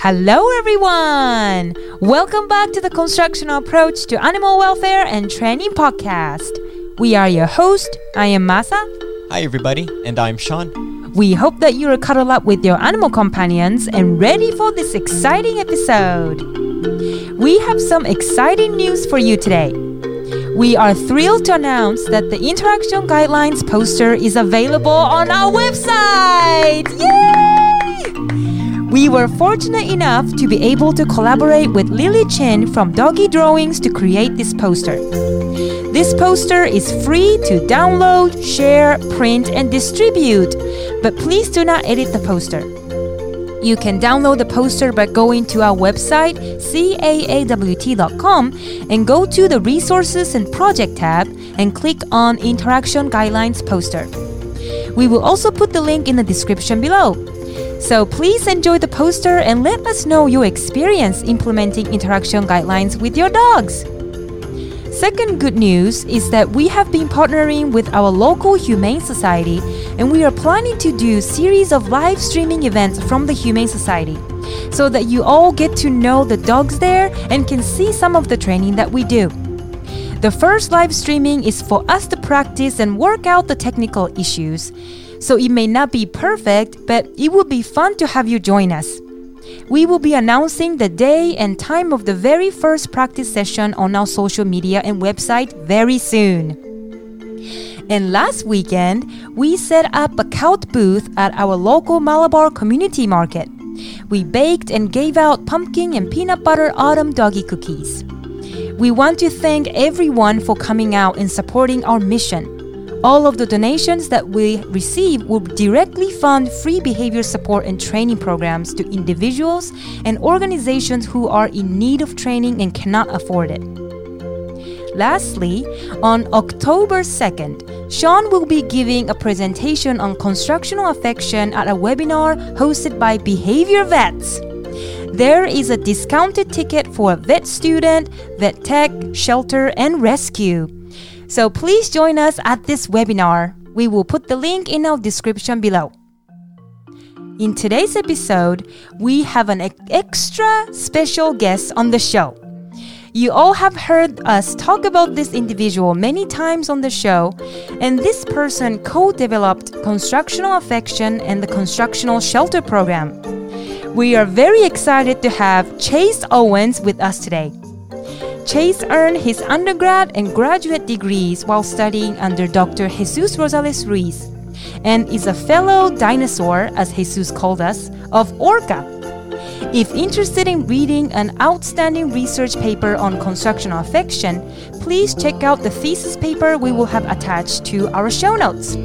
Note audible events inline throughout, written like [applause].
Hello, everyone! Welcome back to the Constructional Approach to Animal Welfare and Training podcast. We are your host. I am Masa. Hi, everybody, and I'm Sean. We hope that you are cuddled up with your animal companions and ready for this exciting episode. We have some exciting news for you today. We are thrilled to announce that the Interaction Guidelines poster is available on our website! Yay! We were fortunate enough to be able to collaborate with Lily Chen from Doggy Drawings to create this poster. This poster is free to download, share, print, and distribute, but please do not edit the poster. You can download the poster by going to our website, caawt.com, and go to the Resources and Project tab and click on Interaction Guidelines poster. We will also put the link in the description below. So please enjoy the poster and let us know your experience implementing interaction guidelines with your dogs. Second good news is that we have been partnering with our local Humane Society and we are planning to do series of live streaming events from the Humane Society so that you all get to know the dogs there and can see some of the training that we do. The first live streaming is for us to practice and work out the technical issues. So it may not be perfect, but it will be fun to have you join us. We will be announcing the day and time of the very first practice session on our social media and website very soon. And last weekend, we set up a cout booth at our local Malabar community market. We baked and gave out pumpkin and peanut butter autumn doggy cookies. We want to thank everyone for coming out and supporting our mission. All of the donations that we receive will directly fund free behavior support and training programs to individuals and organizations who are in need of training and cannot afford it. Lastly, on October 2nd, Sean will be giving a presentation on constructional affection at a webinar hosted by Behavior Vets. There is a discounted ticket for a vet student, vet tech, shelter, and rescue. So please join us at this webinar. We will put the link in our description below. In today's episode, we have an extra special guest on the show. You all have heard us talk about this individual many times on the show, and this person co developed Constructional Affection and the Constructional Shelter Program. We are very excited to have Chase Owens with us today. Chase earned his undergrad and graduate degrees while studying under Dr. Jesus Rosales Ruiz and is a fellow dinosaur, as Jesus called us, of ORCA. If interested in reading an outstanding research paper on constructional affection, please check out the thesis paper we will have attached to our show notes.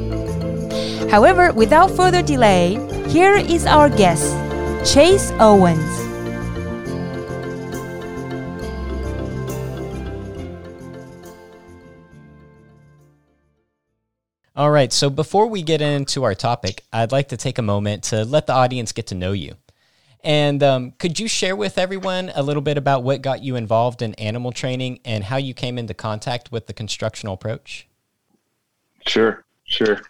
However, without further delay, here is our guest, Chase Owens. All right, so before we get into our topic, I'd like to take a moment to let the audience get to know you. And um, could you share with everyone a little bit about what got you involved in animal training and how you came into contact with the constructional approach? Sure, sure.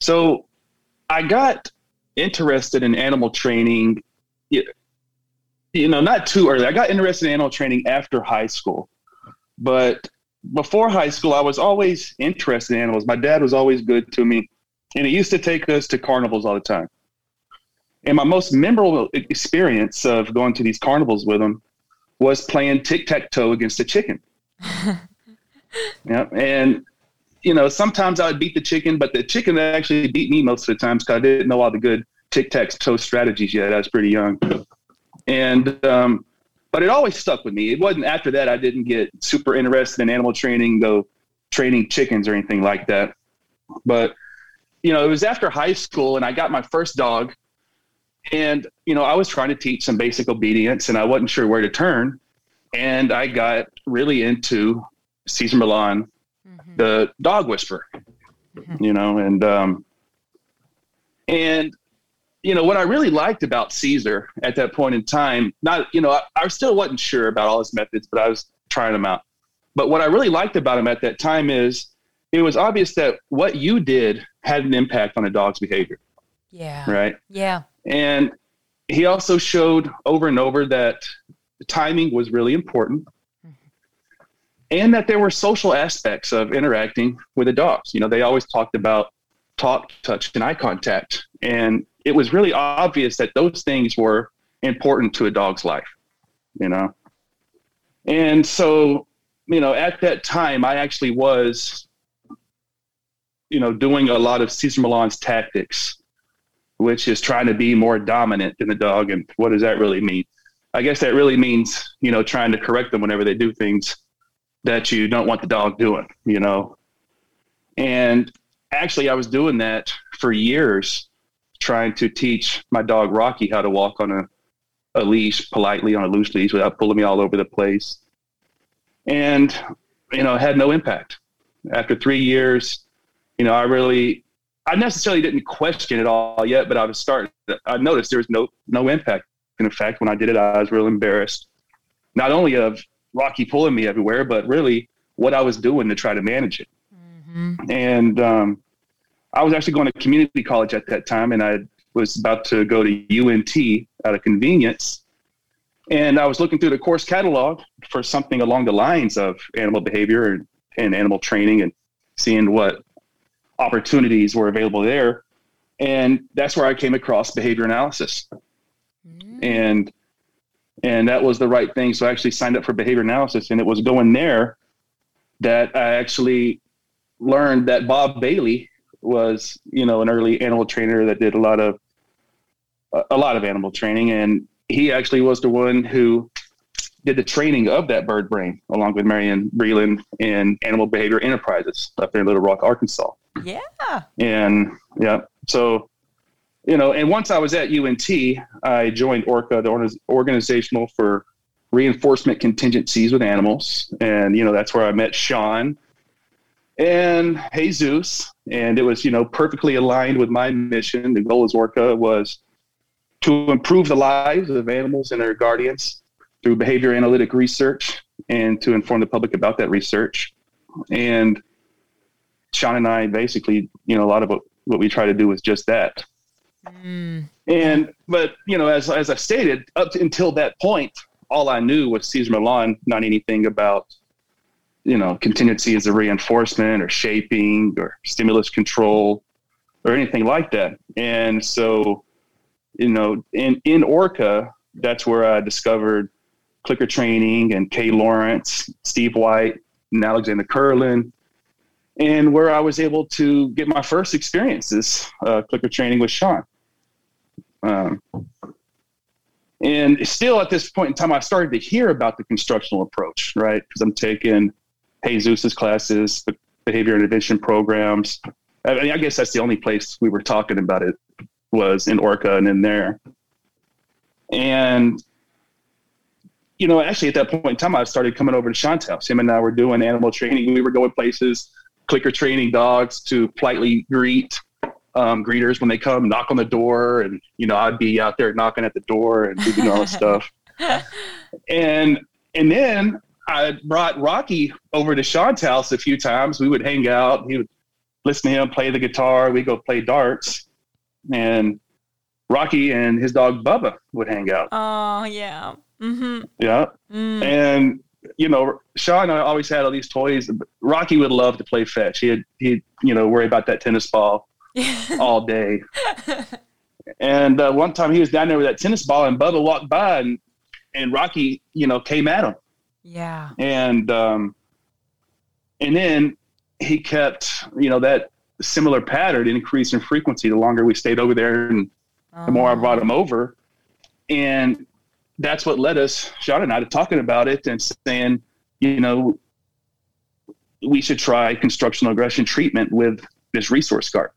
So I got interested in animal training, you know, not too early. I got interested in animal training after high school, but before high school, I was always interested in animals. My dad was always good to me, and he used to take us to carnivals all the time. And my most memorable experience of going to these carnivals with him was playing tic tac toe against a chicken. [laughs] yeah, and you know sometimes I would beat the chicken, but the chicken actually beat me most of the times because I didn't know all the good tic tac toe strategies yet. I was pretty young, and um, but it always stuck with me. It wasn't after that I didn't get super interested in animal training, though training chickens or anything like that. But you know, it was after high school and I got my first dog and you know, I was trying to teach some basic obedience and I wasn't sure where to turn. And I got really into Cesar Millan, mm-hmm. the dog whisperer. Mm-hmm. You know, and um and you know what I really liked about Cesar at that point in time, not you know I, I, still wasn't sure about all his methods, but I was trying them out. But what I really liked about him at that time is it was obvious that what you did had an impact on a dog's behavior. Yeah. Right. Yeah. And he also showed over and over that timing was really important mm-hmm. and that there were social aspects of interacting with the dogs. You know, they always talked about talk, touch, and eye contact. And it was really obvious that those things were important to a dog's life, you know. And so, you know, at that time, I actually was, you know, doing a lot of Cesar Millan's tactics, which is trying to be more dominant than the dog. And what does that really mean? I guess that really means, you know, trying to correct them whenever they do things that you don't want the dog doing, you know. And actually, I was doing that for years, trying to teach my dog Rocky how to walk on a, a leash politely on a loose leash without pulling me all over the place. And, you know, had no impact. After three years, you know, I really, I necessarily didn't question it all yet, but I was starting, I noticed there was no, no impact. And in fact, when I did it, I was real embarrassed, not only of Rocky pulling me everywhere, but really what I was doing to try to manage it. Mm-hmm. And um, I was actually going to community college at that time, and I was about to go to UNT out of convenience. And I was looking through the course catalog for something along the lines of animal behavior and, and animal training and seeing what opportunities were available there. And that's where I came across behavior analysis. Mm-hmm. And and that was the right thing. So I actually signed up for behavior analysis, and it was going there that I actually learned that Bob Bailey was, you know, an early animal trainer that did a lot of a lot of animal training, and he actually was the one who did the training of that bird brain along with Marian Breland and Animal Behavior Enterprises up there in Little Rock, Arkansas. Yeah. And yeah, so you know, and once I was at UNT, I joined ORCA, the Organizational for Reinforcement Contingencies with Animals. And, you know, that's where I met Sean and Jesus. And it was, you know, perfectly aligned with my mission. The goal of ORCA was to improve the lives of animals and their guardians through behavior analytic research and to inform the public about that research. And Sean and I basically, you know, a lot of what, what we try to do is just that. Mm. And but you know, as as I stated, up to, until that point, all I knew was Cesar Millan, not anything about you know contingencies a reinforcement or shaping or stimulus control or anything like that. And so, you know, in in Orca, that's where I discovered clicker training and Kay Laurence, Steve White, and Alexandra Kurland, and where I was able to get my first experiences uh, clicker training with Sean. Um, and still at this point in time, I started to hear about the constructional approach, right? Because I'm taking Jesus's classes, the behavior intervention programs. I, mean, I guess that's the only place we were talking about it was in Orca and in there. And you know, actually at that point in time, I started coming over to Sean's house. Him and I were doing animal training. We were going places, clicker training dogs to politely greet um, greeters when they come knock on the door, and you know I'd be out there knocking at the door and doing all this [laughs] stuff. And and then I brought Rocky over to Sean's house a few times. We would hang out. He would listen to him play the guitar. We go play darts, and Rocky and his dog Bubba would hang out. Oh yeah, mm-hmm. yeah. Mm. And you know, Sean always had all these toys. Rocky would love to play fetch. He had he you know worry about that tennis ball. [laughs] all day. and uh, one time he was down there with that tennis ball, and Bubba walked by, and and Rocky, you know, came at him. Yeah. And um, and then he kept, you know, that similar pattern increase in frequency the longer we stayed over there, and oh. the more I brought him over, and that's what led us, Sean and I, to talking about it and saying, you know, we should try constructional aggression treatment with this resource guard.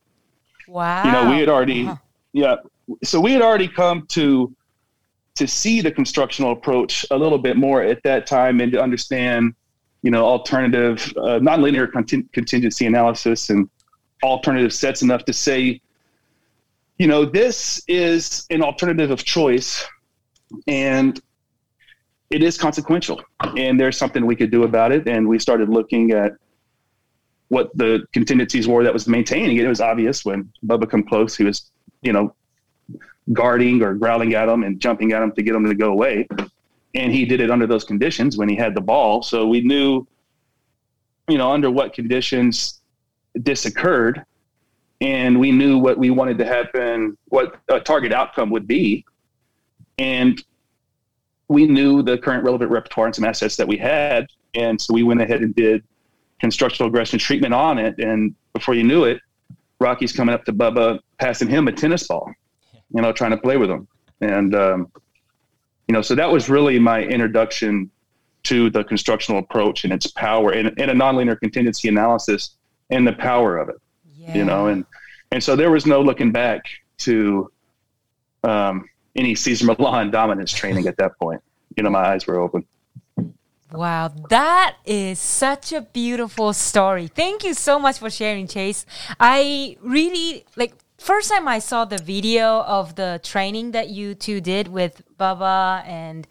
Wow. You know, we had already, uh-huh. yeah. So we had already come to to see the constructional approach a little bit more at that time and to understand, you know, alternative uh, nonlinear conting- contingency analysis and alternative sets enough to say, you know, this is an alternative of choice, and it is consequential, and there's something we could do about it. And we started looking at what the contingencies were that was maintaining it. It was obvious when Bubba come close, he was, you know, guarding or growling at him and jumping at him to get him to go away. And he did it under those conditions when he had the ball. So we knew, you know, under what conditions this occurred. And we knew what we wanted to happen, what a target outcome would be. And we knew the current relevant repertoire and some assets that we had. And so we went ahead and did constructional aggression treatment on it. And before you knew it, Rocky's coming up to Bubba, passing him a tennis ball, you know, trying to play with them. And, um, you know, so that was really my introduction to the constructional approach and its power and, and a nonlinear contingency analysis and the power of it, yeah. you know, and, and so there was no looking back to, um, any Cesar Millan [laughs] dominance training at that point. You know, my eyes were open. Wow, that is such a beautiful story. Thank you so much for sharing, Chase. I really like first time I saw the video of the training that you two did with Bubba and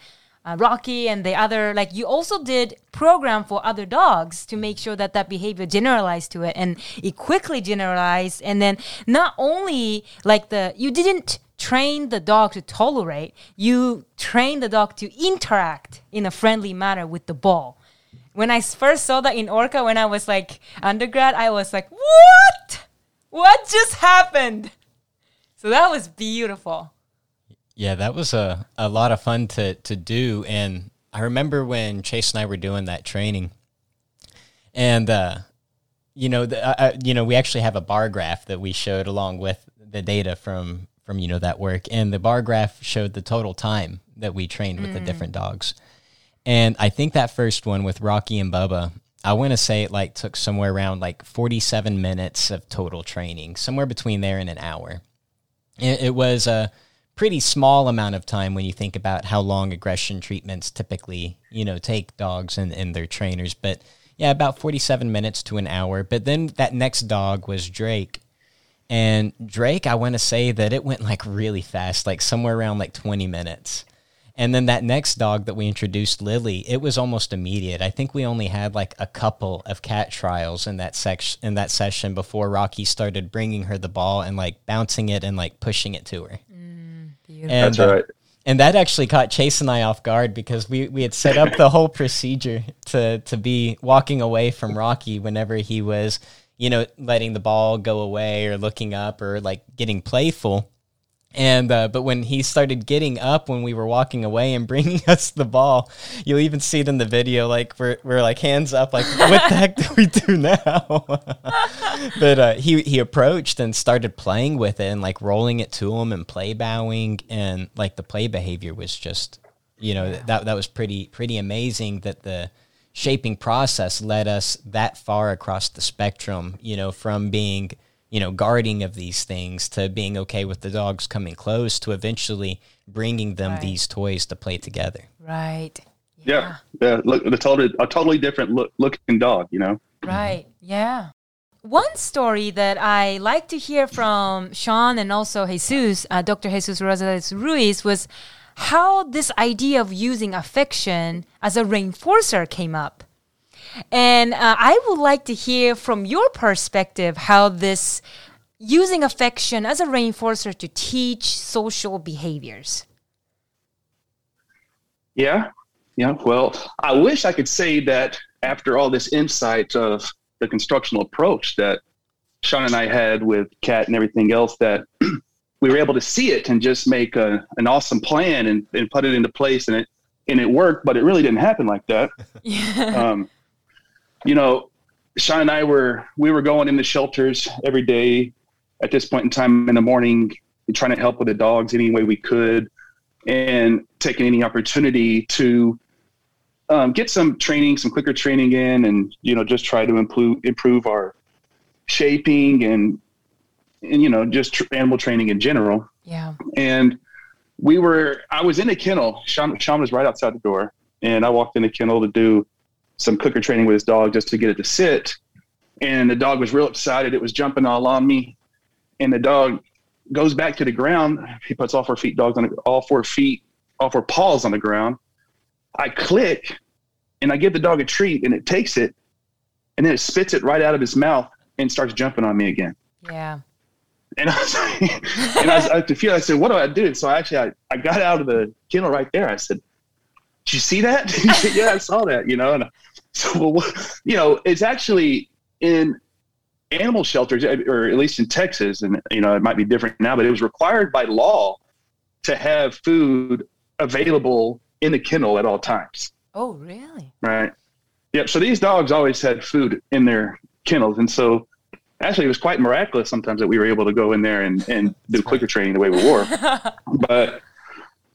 uh, Rocky and the other like you also did program for other dogs to make sure that that behavior generalized to it and it quickly generalized and then not only like the you didn't train the dog to tolerate, you train the dog to interact in a friendly manner with the ball. When I first saw that in Orca when I was like undergrad, I was like, what? What just happened? So that was beautiful. Yeah, that was a, a lot of fun to, to do. And I remember when Chase and I were doing that training, and uh, you know, the, uh, uh you know, we actually have a bar graph that we showed along with the data from from you know that work, and the bar graph showed the total time that we trained with mm. the different dogs. And I think that first one with Rocky and Bubba, I want to say it like took somewhere around like 47 minutes of total training, somewhere between there and an hour. It, it was a pretty small amount of time when you think about how long aggression treatments typically, you know, take dogs and, and their trainers. But yeah, about 47 minutes to an hour. But then that next dog was Drake. And Drake, I want to say that it went like really fast, like somewhere around like 20 minutes. And then that next dog that we introduced, Lily, it was almost immediate. I think we only had like a couple of CAT trials in that section in that session before Rocky started bringing her the ball and like bouncing it and like pushing it to her. Mm, and, That's right. And that actually caught Chase and I off guard because we, we had set up the whole procedure to to be walking away from Rocky whenever he was you know, letting the ball go away or looking up or like getting playful. And uh, but when he started getting up when we were walking away and [laughs] bringing us the ball, you'll even see it in the video. Like we're we're like hands up, like what the heck do we do now? [laughs] but uh, he he approached and started playing with it and like rolling it to him and play bowing and like the play behavior was just you know that that was pretty pretty amazing that the shaping process led us that far across the spectrum, you know, from being, you know, guarding of these things to being okay with the dogs coming close to eventually bringing them right. these toys to play together. Right. Yeah. Yeah. yeah. Look, a totally, a totally different look, looking dog, you know? Right. Yeah. One story that I like to hear from Sean and also Jesus, uh, Dr. Jesus Rosales Ruiz, was how this idea of using affection as a reinforcer came up. And uh, I would like to hear from your perspective how this using affection as a reinforcer to teach social behaviors. Yeah, yeah. Well, I wish I could say that after all this insight of the constructional approach that Sean and I had with CAT and everything else, that [clears throat] we were able to see it and just make a, an awesome plan and, and put it into place and it and it worked but it really didn't happen like that yeah. [laughs] um, you know sean and i were we were going in the shelters every day at this point in time in the morning trying to help with the dogs any way we could and taking any opportunity to um, get some training some clicker training in and you know just try to improve improve our shaping and and you know just tr- animal training in general. Yeah. And we were I was in a kennel. Sean, Sean was right outside the door, and I walked in the kennel to do some clicker training with his dog just to get it to sit. And the dog was real excited. It was jumping all on me, and the dog goes back to the ground. He puts all four feet dogs on all four feet, all four paws on the ground. I click, and I give the dog a treat, and it takes it, and then it spits it right out of his mouth and starts jumping on me again. Yeah. And I was, like, [laughs] and I, was, feel, I said, what do I do? So I actually, I, I got out of the kennel right there. I said, did you see that? said, [laughs] yeah, I saw that, you know? And so, [laughs] well, you know, it's actually in animal shelters, or at least in Texas, and, you know, it might be different now, but it was required by law to have food available in the kennel at all times. Oh, really? Right. Yep. So these dogs always had food in their kennels. And so actually it was quite miraculous sometimes that we were able to go in there and, and do clicker training the way we were. [laughs] but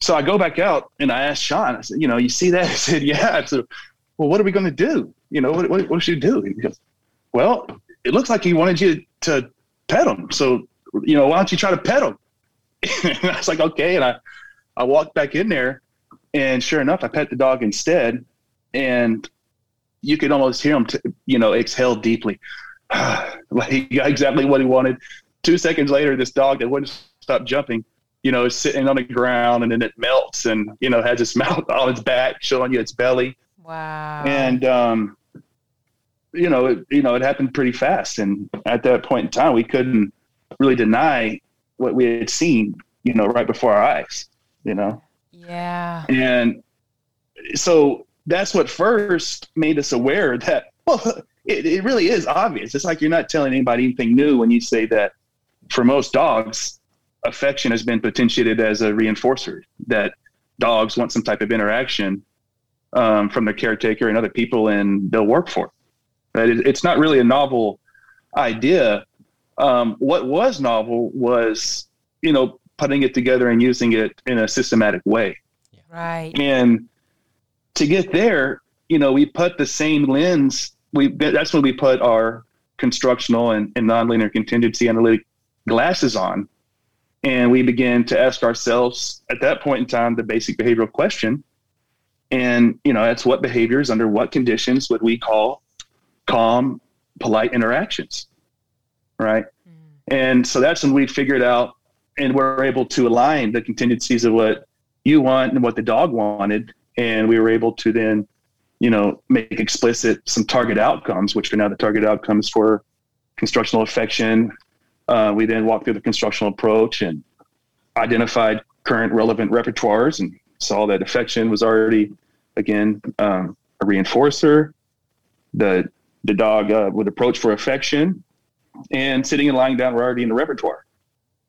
so I go back out and I asked Sean, I said, you know, you see that? [laughs] I said, yeah. Said, well, what are we going to do? You know, what, what, what should we do? Goes, well, it looks like he wanted you to pet him. So, you know, why don't you try to pet him? [laughs] and I was like, okay. And I, I walked back in there and sure enough, I pet the dog instead. And you could almost hear him, t- you know, exhale deeply. [sighs] like he got exactly what he wanted. Two seconds later, this dog that wouldn't stop jumping, you know, is sitting on the ground and then it melts and, you know, has its [laughs] mouth on its back, showing you its belly. Wow. And, um, you know, it, you know, it happened pretty fast. And at that point in time, we couldn't really deny what we had seen, you know, right before our eyes, you know? Yeah. And so that's what first made us aware that, [laughs] well, it, it really is obvious. It's like you're not telling anybody anything new when you say that for most dogs, affection has been potentiated as a reinforcer, that dogs want some type of interaction um, from the caretaker and other people, and they'll work for it. But it, it's not really a novel idea. Um, what was novel was, you know, putting it together and using it in a systematic way. Right. And to get there, you know, we put the same lens. We that's when we put our constructional and, and nonlinear contingency analytic glasses on, and we begin to ask ourselves at that point in time the basic behavioral question. And you know, that's what behaviors under what conditions would we call calm, polite interactions, right? Mm. And so that's when we figured out and we're able to align the contingencies of what you want and what the dog wanted and we were able to then you know make explicit some target outcomes which are now the target outcomes for constructional affection uh, we then walked through the constructional approach and identified current relevant repertoires and saw that affection was already again um, a reinforcer the the dog uh, would approach for affection and sitting and lying down were already in the repertoire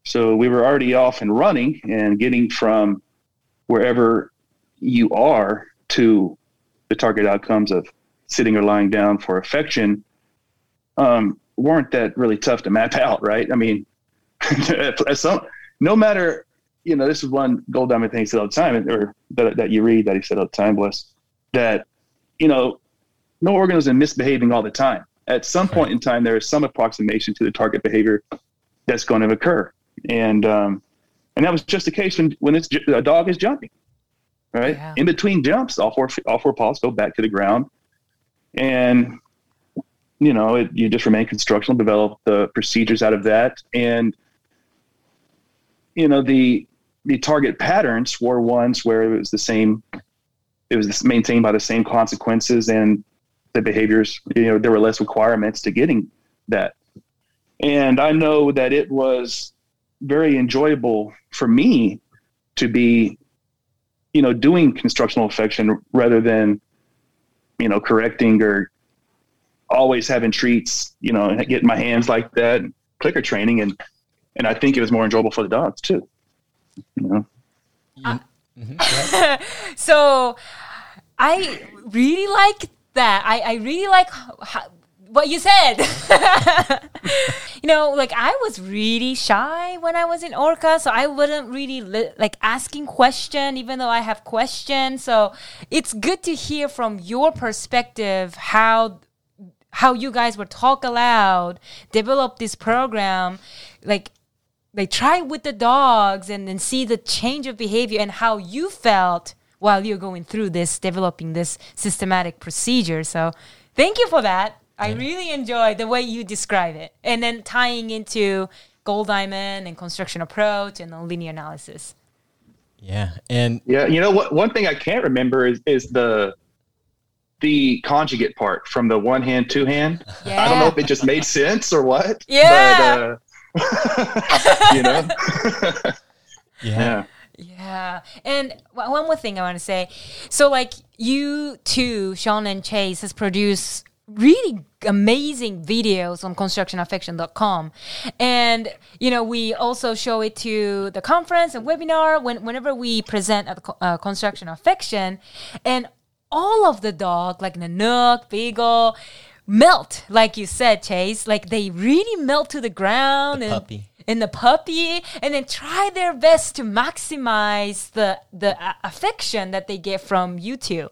so we were already off and running and getting from wherever you are to the target outcomes of sitting or lying down for affection um, weren't that really tough to map out, right? I mean, [laughs] some, no matter, you know, this is one Goldiamond thing he said all the time, or that, that you read that he said all the time was that, you know, no organism misbehaving all the time. At some point in time, there is some approximation to the target behavior that's going to occur. And, um, and that was just the case when, when it's, a dog is jumping right? Yeah. In between jumps, all four all four paws go back to the ground, and you know it, you just remain constructional, develop the procedures out of that, and you know the the target patterns were ones where it was the same, it was maintained by the same consequences and the behaviors. You know there were less requirements to getting that, and I know that it was very enjoyable for me to be you know, doing constructional affection rather than, you know, correcting or always having treats, you know, getting my hands like that, clicker training. And, and I think it was more enjoyable for the dogs too, you know? Uh, mm-hmm. [laughs] so I really like that. I, I really like how, what you said. [laughs] you know, like I was really shy when I was in Orca, so I wouldn't really li- like asking question, even though I have questions. So it's good to hear from your perspective how how you guys were talk aloud, develop this program, like they try with the dogs and then see the change of behavior and how you felt while you're going through this, developing this systematic procedure. So thank you for that. I really enjoy the way you describe it, and then tying into Goldiamond and construction approach and the linear analysis. Yeah, and yeah, you know what? One thing I can't remember is is the the conjugate part from the one hand two hand. Yeah. I don't know if it just made sense or what. [laughs] Yeah. But, uh, [laughs] you know? [laughs] yeah. Yeah. And w- one more thing I want to say. So, like, you too, Sean and Chase, has produced really amazing videos on constructionaffection.com and you know we also show it to the conference and webinar when, whenever we present at the uh, construction affection and all of the dog like nanook beagle melt like you said chase. Like they really melt to the ground The and puppy. and the puppy and then try their best to maximize the the uh, affection that they get from you two.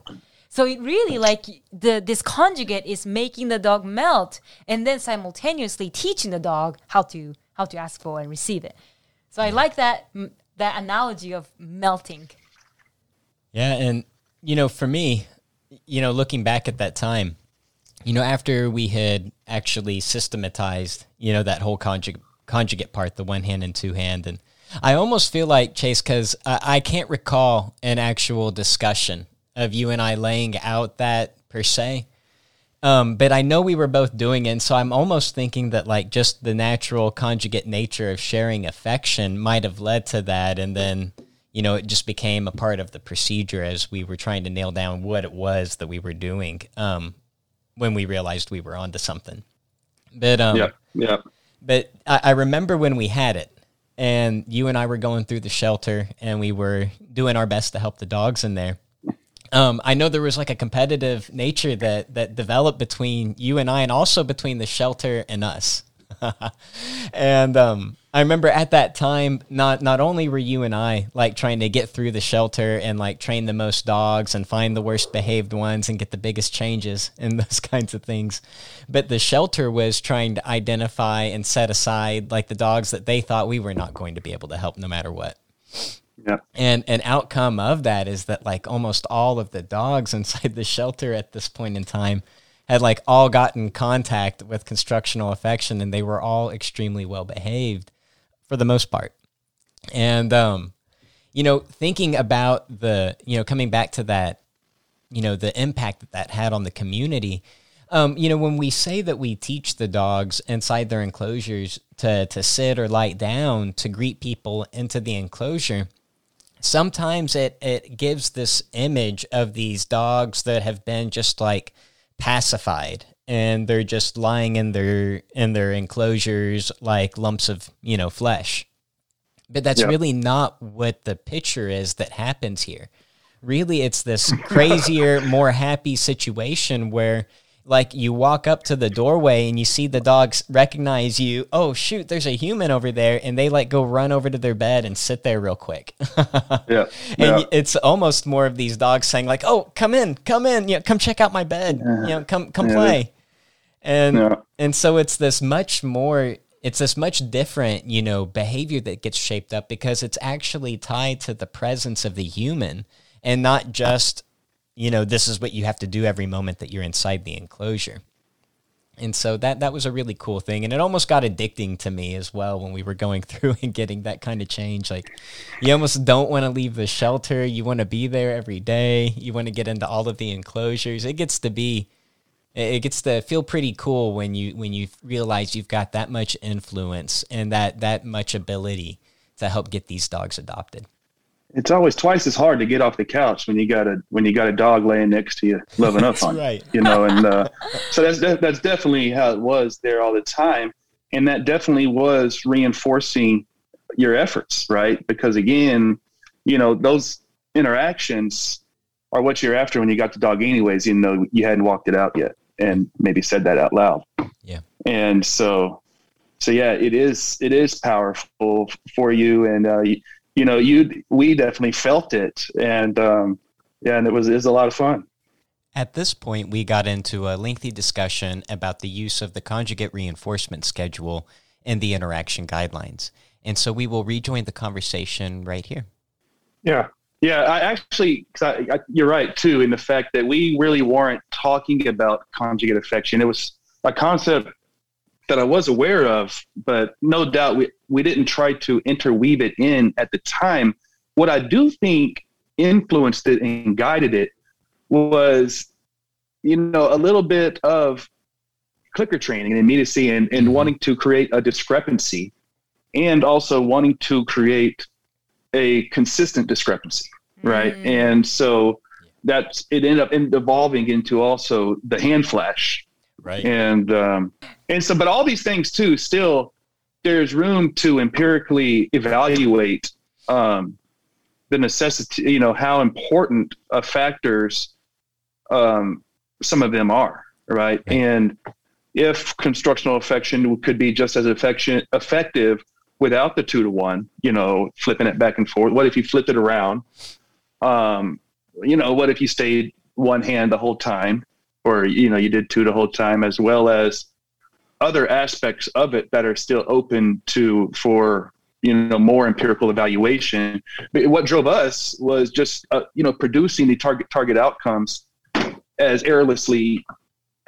So it really like the this conjugate is making the dog melt and then simultaneously teaching the dog how to how to ask for and receive it. So i like that that analogy of melting. Yeah, and you know, for me, you know, looking back at that time, you know, after we had actually systematized, you know, that whole conjugate conjugate part, the one hand and two hand, and I almost feel like Chase because I, I can't recall an actual discussion of you and I laying out that per se. Um, but I know we were both doing it, and so I'm almost thinking that like just the natural conjugate nature of sharing affection might have led to that, and then you know it just became a part of the procedure as we were trying to nail down what it was that we were doing. Um, when we realized we were onto something, but um, Yeah. Yeah. but I, I remember when we had it, and you and I were going through the shelter, and we were doing our best to help the dogs in there. Um, I know there was like a competitive nature that that developed between you and I, and also between the shelter and us. [laughs] and um, I remember at that time, not not only were you and I like trying to get through the shelter and like train the most dogs and find the worst behaved ones and get the biggest changes and [laughs] those kinds of things, but the shelter was trying to identify and set aside like the dogs that they thought we were not going to be able to help no matter what. Yeah. And an outcome of that is that like almost all of the dogs [laughs] inside the shelter at this point in time had like all gotten contact with constructional affection and they were all extremely well behaved for the most part. And um you know, thinking about the, you know, coming back to that, you know, the impact that that had on the community, um, you know, when we say that we teach the dogs inside their enclosures to to sit or lie down to greet people into the enclosure, sometimes it it gives this image of these dogs that have been just like pacified and they're just lying in their in their enclosures like lumps of you know flesh. But that's Yeah. really not what the picture is that happens here. Really it's this crazier [laughs] more happy situation where like you walk up to the doorway and you see the dogs recognize you. Oh shoot there's a human over there. And they like go run over to their bed and sit there real quick. [laughs] Yeah. and yeah. it's almost more of these dogs saying like oh come in come in. You know come check out my bed. You know come come Yeah, play and Yeah. and so it's this much more it's this much different you know behavior that gets shaped up because it's actually tied to the presence of the human and not just you know this is what you have to do every moment that you're inside the enclosure. And so that that was a really cool thing. And it almost got addicting to me as well when we were going [laughs] through and getting that kind of change. Like you almost don't want to leave the shelter. You want to be there every day. You want to get into all of the enclosures. It gets to be it gets to feel pretty cool when you when you realize you've got that much influence and that that much ability to help get these dogs adopted It's always twice as hard to get off the couch when you got a when you got a dog laying next to you, loving up [laughs] on you. right. You know, and uh, [laughs] so that's de- that's definitely how it was there all the time, and that definitely was reinforcing your efforts, right? Because again, you know, those interactions are what you're after when you got the dog, anyways. Even though you hadn't walked it out yet, and maybe said that out loud. Yeah. And so, so yeah, it is it is powerful for you, and uh, you, you know, you we definitely felt it, and um, yeah, and it was it was a lot of fun. At this point, we got into a lengthy discussion about the use of the conjugate reinforcement schedule and the interaction guidelines. And so we will rejoin the conversation right here. Yeah. Yeah, I actually, 'cause I, I, you're right too, in the fact that we really weren't talking about conjugate affection. It was a concept that I was aware of, but no doubt we, we didn't try to interweave it in at the time. What I do think influenced it and guided it was, you know, a little bit of clicker training and immediacy and, and Mhm. wanting to create a discrepancy and also wanting to create a consistent discrepancy, right? Mm. And so that's it ended up in evolving into also the hand flash, Right. and um, and so, but all these things too, still there's room to empirically evaluate um, the necessity, you know, how important uh, factors um, some of them are, right? Right. And if constructional affection could be just as affection effective without the two to one, you know, flipping it back and forth. What if you flipped it around? Um, you know, what if you stayed one hand the whole time, or you know, you did two the whole time, as well as other aspects of it that are still open to for you know more empirical evaluation. But what drove us was just uh, you know producing the target target outcomes as errorlessly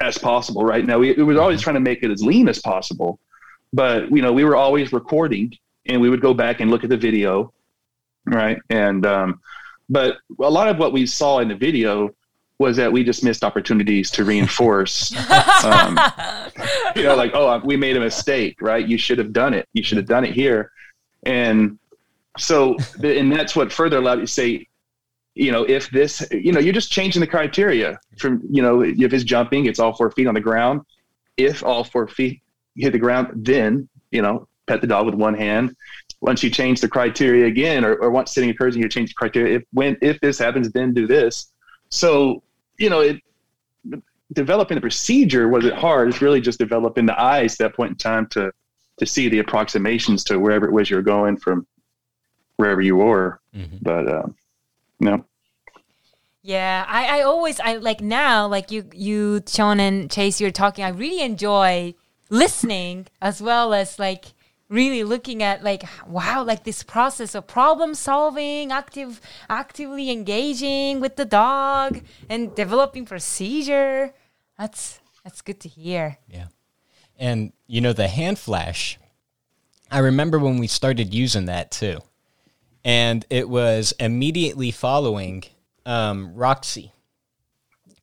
as possible. Right now, we, we was always trying to make it as lean as possible, but you know we were always recording, and we would go back and look at the video, right? And um, but a lot of what we saw in the video was that we just missed opportunities to reinforce [laughs] um, you know, like, oh, we made a mistake, right? You should have done it. You should have done it here. And so, and that's what further allowed you to say, you know, if this, you know, you're just changing the criteria from, you know, if it's jumping, it's all four feet on the ground. If all four feet hit the ground, then, you know, pet the dog with one hand. Once you change the criteria again, or, or once sitting occurs and you change the criteria, if when if this happens, then do this. So, you know, it developing the procedure wasn't hard. It's really just developing the eyes at that point in time to to see the approximations to wherever it was you're going from wherever you were. Mhm. But um, no, Yeah, I, I always I like now like you you Sean and Chase you're talking. I really enjoy listening as well as like really looking at like wow like this process of problem solving, active actively engaging with the dog and developing procedure. That's that's good to hear. Yeah. And you know the hand flash. I remember when we started using that too. And it was immediately following um, Roxy.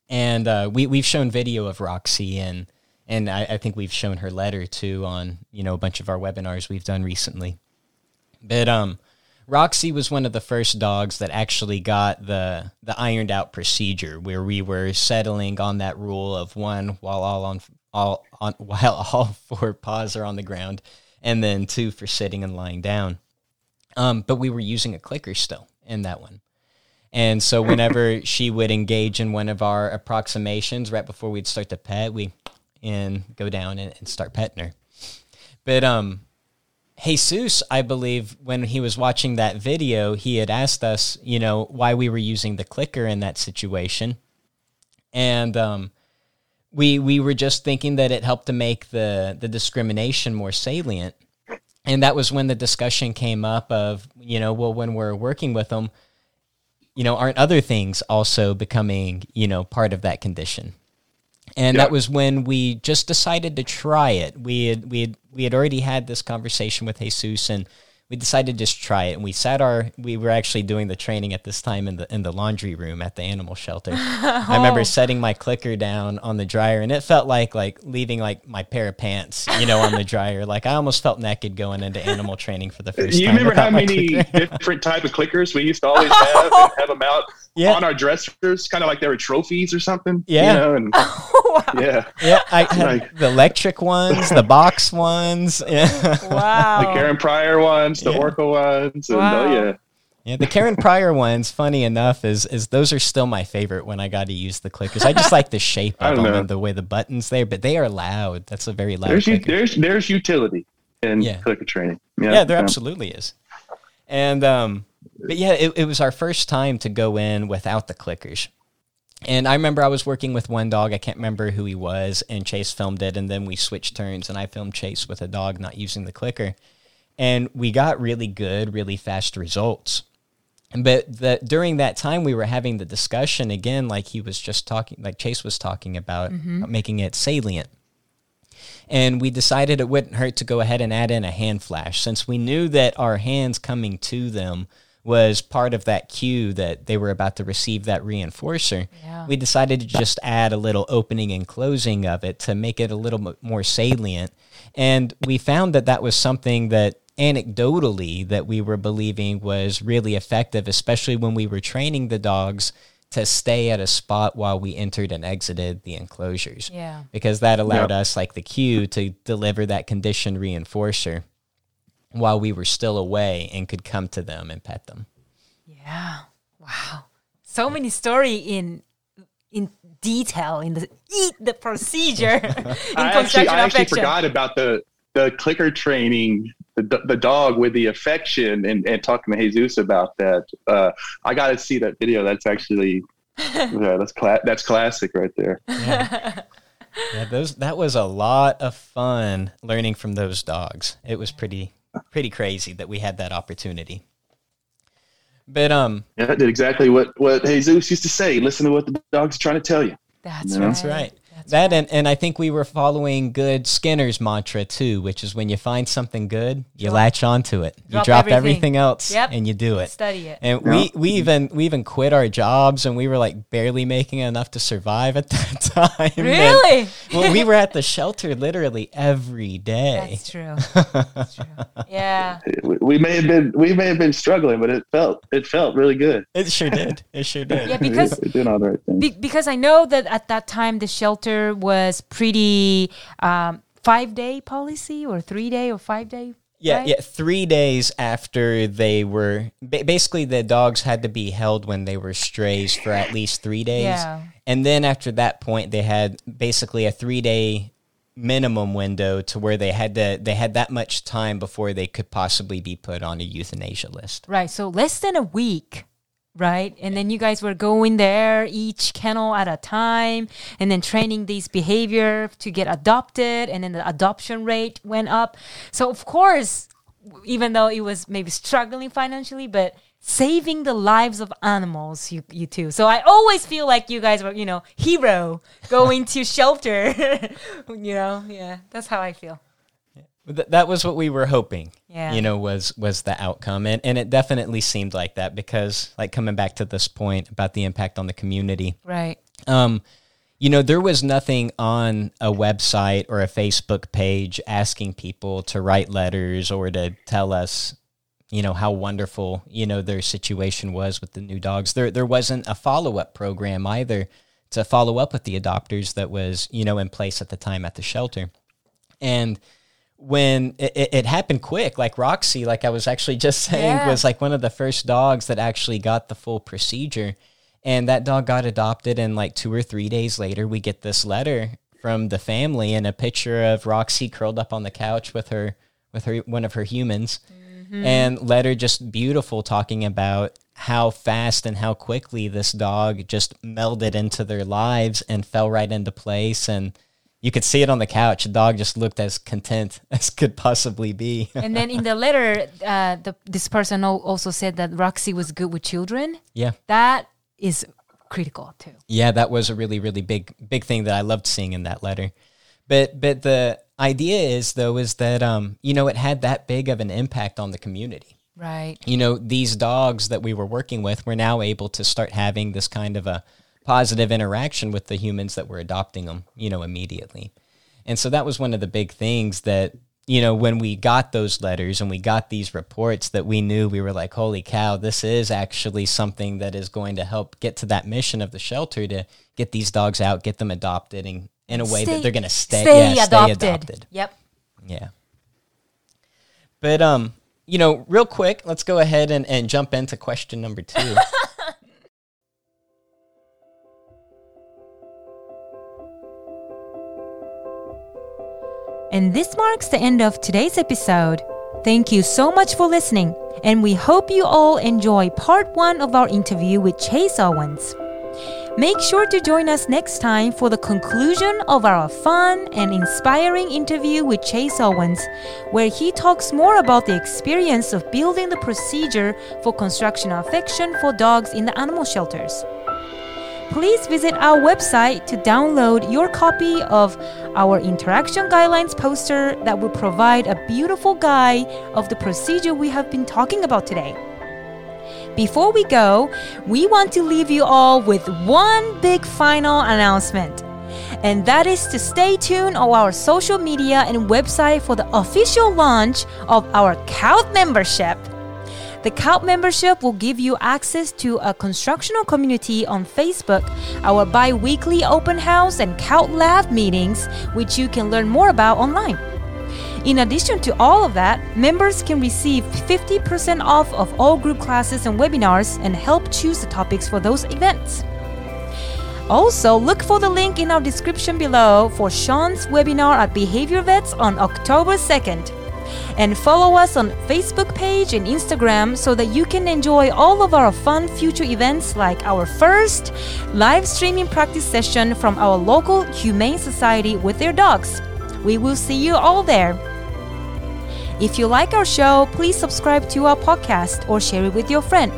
And uh, we we've shown video of Roxy and and I, I think we've shown her letter too on, you know, a bunch of our webinars we've done recently. But um Roxy was one of the first dogs that actually got the the ironed out procedure where we were settling on that rule of one while all on all on [laughs] while all four paws are on the ground, and then two for sitting and lying down. Um, but we were using a clicker still in that one. And so whenever [laughs] she would engage in one of our approximations right before we'd start to pet, we and go down and, and start petting her. But um Jesus, I believe, when he was watching that video, he had asked us, you know, why we were using the clicker in that situation. And um, we we were just thinking that it helped to make the the discrimination more salient. And that was when the discussion came up of, you know, well, when we're working with them, you know, aren't other things also becoming, you know, part of that condition? And Yeah. that was when we just decided to try it. We had we had we had already had this conversation with Jesus and we decided to just try it and we sat our we were actually doing the training at this time in the in the laundry room at the animal shelter. [laughs] I remember setting my clicker down on the dryer and it felt like like leaving like my pair of pants, you know, on the dryer. Like I almost felt naked going into animal training for the first you time. remember how many [laughs] different type of clickers we used to always have and [laughs] have them out Yeah. on our dressers, kind of like they were trophies or something. Yeah. you know, and yeah, Yeah, I had Like- the electric ones, the box ones. Yeah. Wow. the Karen Pryor ones, the Yeah. Orca ones, and Wow. oh yeah, Yeah, the Karen Pryor ones, funny enough, is is those are still my favorite when I got to use the clickers. I just like the shape [laughs] of them know. and the way the buttons there, but they are loud. That's a very loud there's clicker. there's there's utility in Yeah. clicker training. yeah, there yeah. absolutely is. And um, but yeah, it, it was our first time to go in without the clickers. And I remember I was working with one dog. I can't remember who he was, and Chase filmed it, and then we switched turns, and I filmed Chase with a dog not using the clicker, and we got really good, really fast results. But the, during that time, we were having the discussion again, like he was just talking, like Chase was talking mm-hmm. about, making it salient and we decided it wouldn't hurt to go ahead and add in a hand flash since we knew that our hands coming to them was part of that cue that they were about to receive that reinforcer. Yeah. We decided to just add a little opening and closing of it to make it a little more salient. And we found that that was something that anecdotally that we were believing was really effective, especially when we were training the dogs to stay at a spot while we entered and exited the enclosures. Yeah. Because that allowed Yep. us, like the cue, to deliver that conditioned reinforcer while we were still away and could come to them and pet them. Yeah. Wow. So many story in in detail in the eat the procedure [laughs] in I actually, construction I actually affection. forgot about the the clicker training the, the dog with the affection and, and talking to Jesus about that. Uh, I got to see that video. That's actually [laughs] yeah, that's cla- that's classic right there. Yeah, those that was a lot of fun learning from those dogs. It was pretty pretty crazy that we had that opportunity. But um Yeah, it did exactly what what Jesus used to say. Listen to what the dog's trying to tell you. That's Yeah. right. That's right. That's that and, and I think we were following good Skinner's mantra too, which is when you find something good, you Drop- latch onto it. You drop drop everything. everything, else Yep. and you do it. Study it. And Yeah. we, we even we even quit our jobs and we were like barely making enough to survive at that [laughs] time. And- Really? well, we were at the shelter literally every day. That's true. [laughs] That's true. Yeah. We, we may have been we may have been struggling, but it felt it felt really good. It sure did. It sure did. Yeah, because we're doing all the right things. Be- because I know that at that time the shelter was pretty um, five day policy or three day or five day. Yeah, right? yeah. Three days after they were, ba- basically, the dogs had to be held when they were strays for at least three days. Yeah. And then after that point, they had basically a three day minimum window to where they had to they had that much time before they could possibly be put on a euthanasia list. Right. So less than a week. Right. And then you guys were going there, each kennel at a time, and then training these behavior to get adopted. And then the adoption rate went up. So, of course, even though it was maybe struggling financially, but saving the lives of animals, you, you too. So I always feel like you guys were, you know, hero [laughs] going to shelter. [laughs] you know, yeah, that's how I feel. Th- that was what we were hoping. Yeah. You know, was was the outcome, and and it definitely seemed like that because, like, coming back to this point about the impact on the community. Right. Um, you know, there was nothing on a website or a Facebook page asking people to write letters or to tell us, you know, how wonderful, you know, their situation was with the new dogs. There there wasn't a follow-up program either to follow up with the adopters that was, you know, in place at the time at the shelter. And when it, it, it happened quick, like Roxy, like I was actually [laughs] just saying, Yeah. was like one of the first dogs that actually got the full procedure. And that dog got adopted, and like two or three days later, we get this letter from the family and a picture of Roxy curled up on the couch with her with her one of her humans, mm-hmm. and letter just beautiful talking about how fast and how quickly this dog just melded into their lives and fell right into place and you could see it on the couch. The dog just looked as content [laughs] as could possibly be. [laughs] And then in the letter, uh, the, this person also said that Roxy was good with children. yeah. That is critical too. Yeah, that was a really, really big, big thing that I loved seeing in that letter. But, but the idea is though is that um, you know, it had that big of an impact on the community. Right. You know, these dogs that we were working with were now able to start having this kind of a positive interaction with the humans that were adopting them. You know, immediately. And so that was one of the big things that you know, when we got those letters and we got these reports that we knew we were like, holy cow, this is actually something that is going to help get to that mission of the shelter to get these dogs out, get them adopted and in a way Stay- that they're going to stay, Stay yeah, adopted. stay adopted. Yep. Yeah. But um, you know, real quick, let's go ahead and, and jump into question number two. [laughs] And this marks the end of today's episode. Thank you so much for listening, and we hope you all enjoy part one of our interview with Chase Owens. Make sure to join us next time for the conclusion of our fun and inspiring interview with Chase Owens, where he talks more about the experience of building the procedure for construction affection for dogs in the animal shelters. Please visit our website to download your copy of our interaction guidelines poster that will provide a beautiful guide of the procedure we have been talking about today. Before we go, we want to leave you all with one big final announcement. And that is to stay tuned on our social media and website for the official launch of our CAAWT membership. The CAAWT membership will give you access to a constructional community on Facebook, our bi weekly open house and CAAWT Lab meetings, which you can learn more about online. In addition to all of that, members can receive 50% off of all group classes and webinars and help choose the topics for those events. Also, look for the link in our description below for Sean's webinar at Behavior Vets on October 2nd and follow us on Facebook page and Instagram so that you can enjoy all of our fun future events like our first live streaming practice session from our local humane society with their dogs. We will see you all there. If you like our show, please subscribe to our podcast or share it with your friend.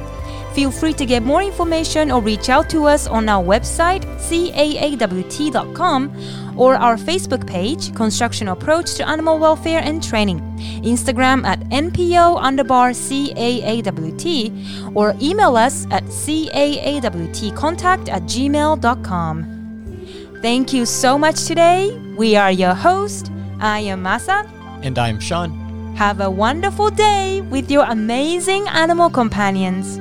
Feel free to get more information or reach out to us on our website, caawt.com, or our Facebook page, Construction Approach to Animal Welfare and Training, Instagram at NPO underbar CAAWT, or email us at caawtcontact at gmail.com. Thank you so much today. We are your host. I am Masa. And I'm Sean. Have a wonderful day with your amazing animal companions.